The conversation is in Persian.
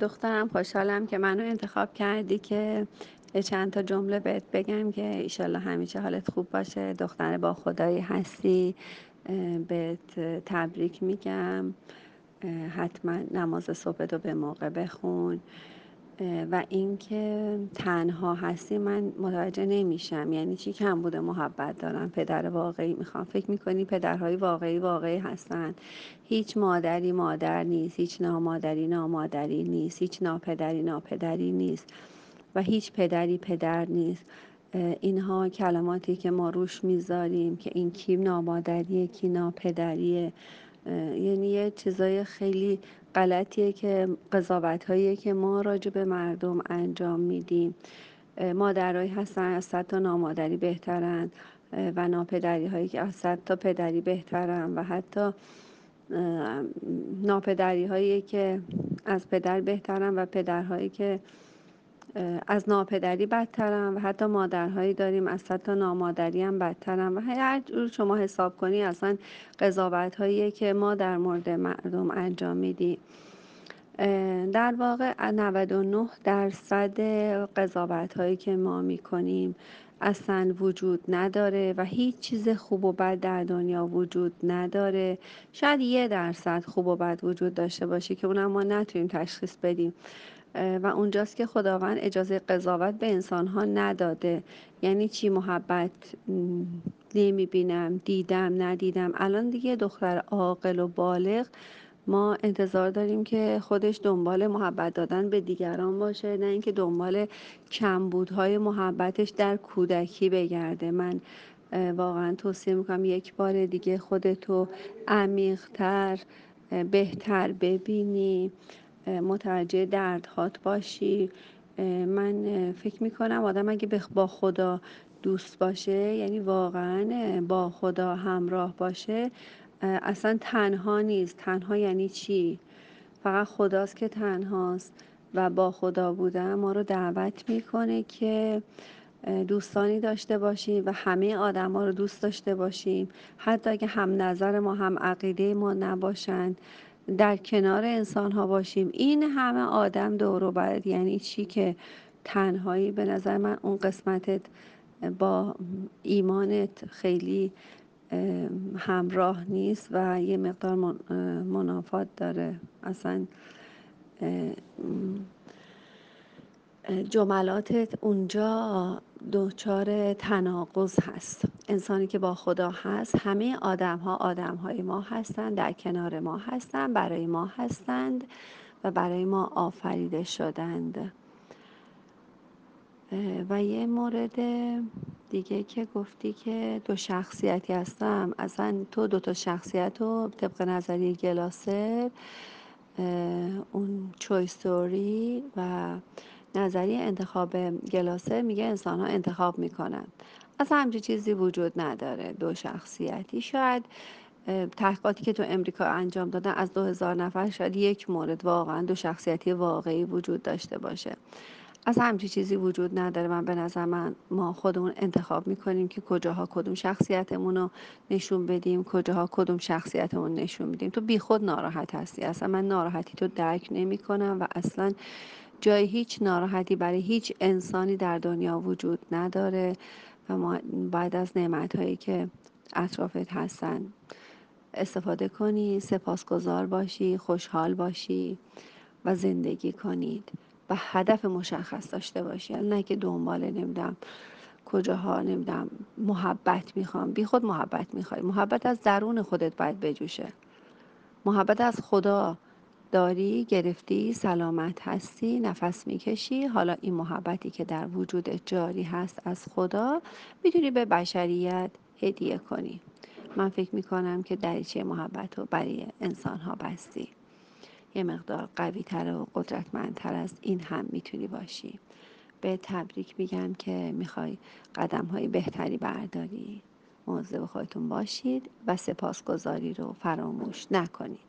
دخترم خوشحالم که منو انتخاب کردی که چند تا جمله بهت بگم که ایشالله همیشه حالت خوب باشه. دختر با خدایی هستی. بهت تبریک میگم. حتما نماز صبح رو به موقع بخون. و اینکه تنها هستی من متوجه نمیشم. یعنی چی کم بوده محبت دارم؟ پدر واقعی می‌خوام. فکر می‌کنی پدرهای واقعی واقعی هستن. هیچ مادری مادر نیست. هیچ نامادری نامادری نیست. هیچ ناپدری ناپدری نیست. و هیچ پدری پدر نیست. اینها کلماتی که ما روش می‌ذاریم که این کی نامادریه کی ناپدریه. یعنی یه چیزای خیلی غلطیه که قضاوت هایی که ما راجع به مردم انجام میدیم. اه، مادرایی هستن از صد تا نامادری بهترن و ناپدری هایی که از صد تا پدری بهترن و حتی ناپدری هایی که از پدر بهترن و پدرهایی که از ناپدری بدترن و حتی مادرهایی داریم از تا نامادری هم بدترن و هر جور شما حساب کنی اصلا قضاوت هایی که ما در مورد مردم انجام میدیم. در واقع 99 درصد قضاوت هایی که ما می‌کنیم اصلا وجود نداره و هیچ چیز خوب و بد در دنیا وجود نداره. شاید یه درصد خوب و بد وجود داشته باشه که اونم ما نتونیم تشخیص بدیم. و اونجاست که خداوند اجازه قضاوت به انسان ها نداده. یعنی چی؟ محبت نمی‌بینم دیدم ندیدم. الان دیگه دختر عاقل و بالغ ما انتظار داریم که خودش دنبال محبت دادن به دیگران باشه نه اینکه دنبال کمبودهای محبتش در کودکی بگرده. من واقعا توصیه می‌کنم یک بار دیگه خودتو عمیقتر بهتر ببینی. متوجه دردهات باشی. من فکر می‌کنم آدم اگه با خدا دوست باشه یعنی واقعا با خدا همراه باشه اصلا تنها نیست. تنها یعنی چی؟ فقط خداست که تنهاست و با خدا بودن ما رو دعوت می‌کنه که دوستانی داشته باشیم و همه آدما رو دوست داشته باشیم. حتی اگه هم نظر ما هم عقیده ما نباشند. در کنار انسان ها باشیم. این همه آدم دور و برت یعنی چی که تنهایی؟ به نظر من اون قسمتت با ایمانت خیلی اه، همراه نیست و یه مقدار منافات داره. اصلا جملاتت اونجا دچار تناقض هست. انسانی که با خدا هست همه آدم ها آدم های ما هستند در کنار ما هستند برای ما هستند و برای ما آفریده شدند. و یه مورد دیگه که گفتی که دو شخصیتی هستم. اصلا تو دو تا شخصیت رو طبق نظریه گلاسر اون چوی استوری و نظریه انتخاب گلاسر میگه انسان ها انتخاب می‌کنن. اصلا همچی چیزی وجود نداره دو شخصیتی. شاید تحقیقاتی که تو امریکا انجام دادن از دو هزار نفر شاید یک مورد واقعا دو شخصیتی واقعی وجود داشته باشه. از همچی چیزی وجود نداره. من به نظر من ما خودمون انتخاب می‌کنیم که کجاها کدوم شخصیتمون رو نشون بدیم کجاها کدوم شخصیتمون نشون میدیم. تو بیخود ناراحت هستی. اصلا من ناراحتی تو درک نمی‌کنم و اصلا جای هیچ ناراحتی برای هیچ انسانی در دنیا وجود نداره. و ما باید از نعمت هایی که اطرافت هستن استفاده کنی سپاسگزار باشی خوشحال باشی و زندگی کنید و هدف مشخص داشته باشی. نه که دنبال نمیدم کجاها نمیدم محبت می‌خوام. بی خود محبت می‌خوای. محبت از درون خودت باید بجوشه. محبت از خدا داری گرفتی سلامت هستی نفس می‌کشی. حالا این محبتی که در وجودت جاری هست از خدا می‌تونی به بشریت هدیه کنی. من فکر می‌کنم که دریچه محبت رو برای انسان ها بستی. یه مقدار قوی تر و قدرتمندتر از این هم می‌تونی باشی. به تبریک میگم که می‌خوای قدم های بهتری برداری. مواظب خودتون باشید و سپاسگزاری رو فراموش نکنید.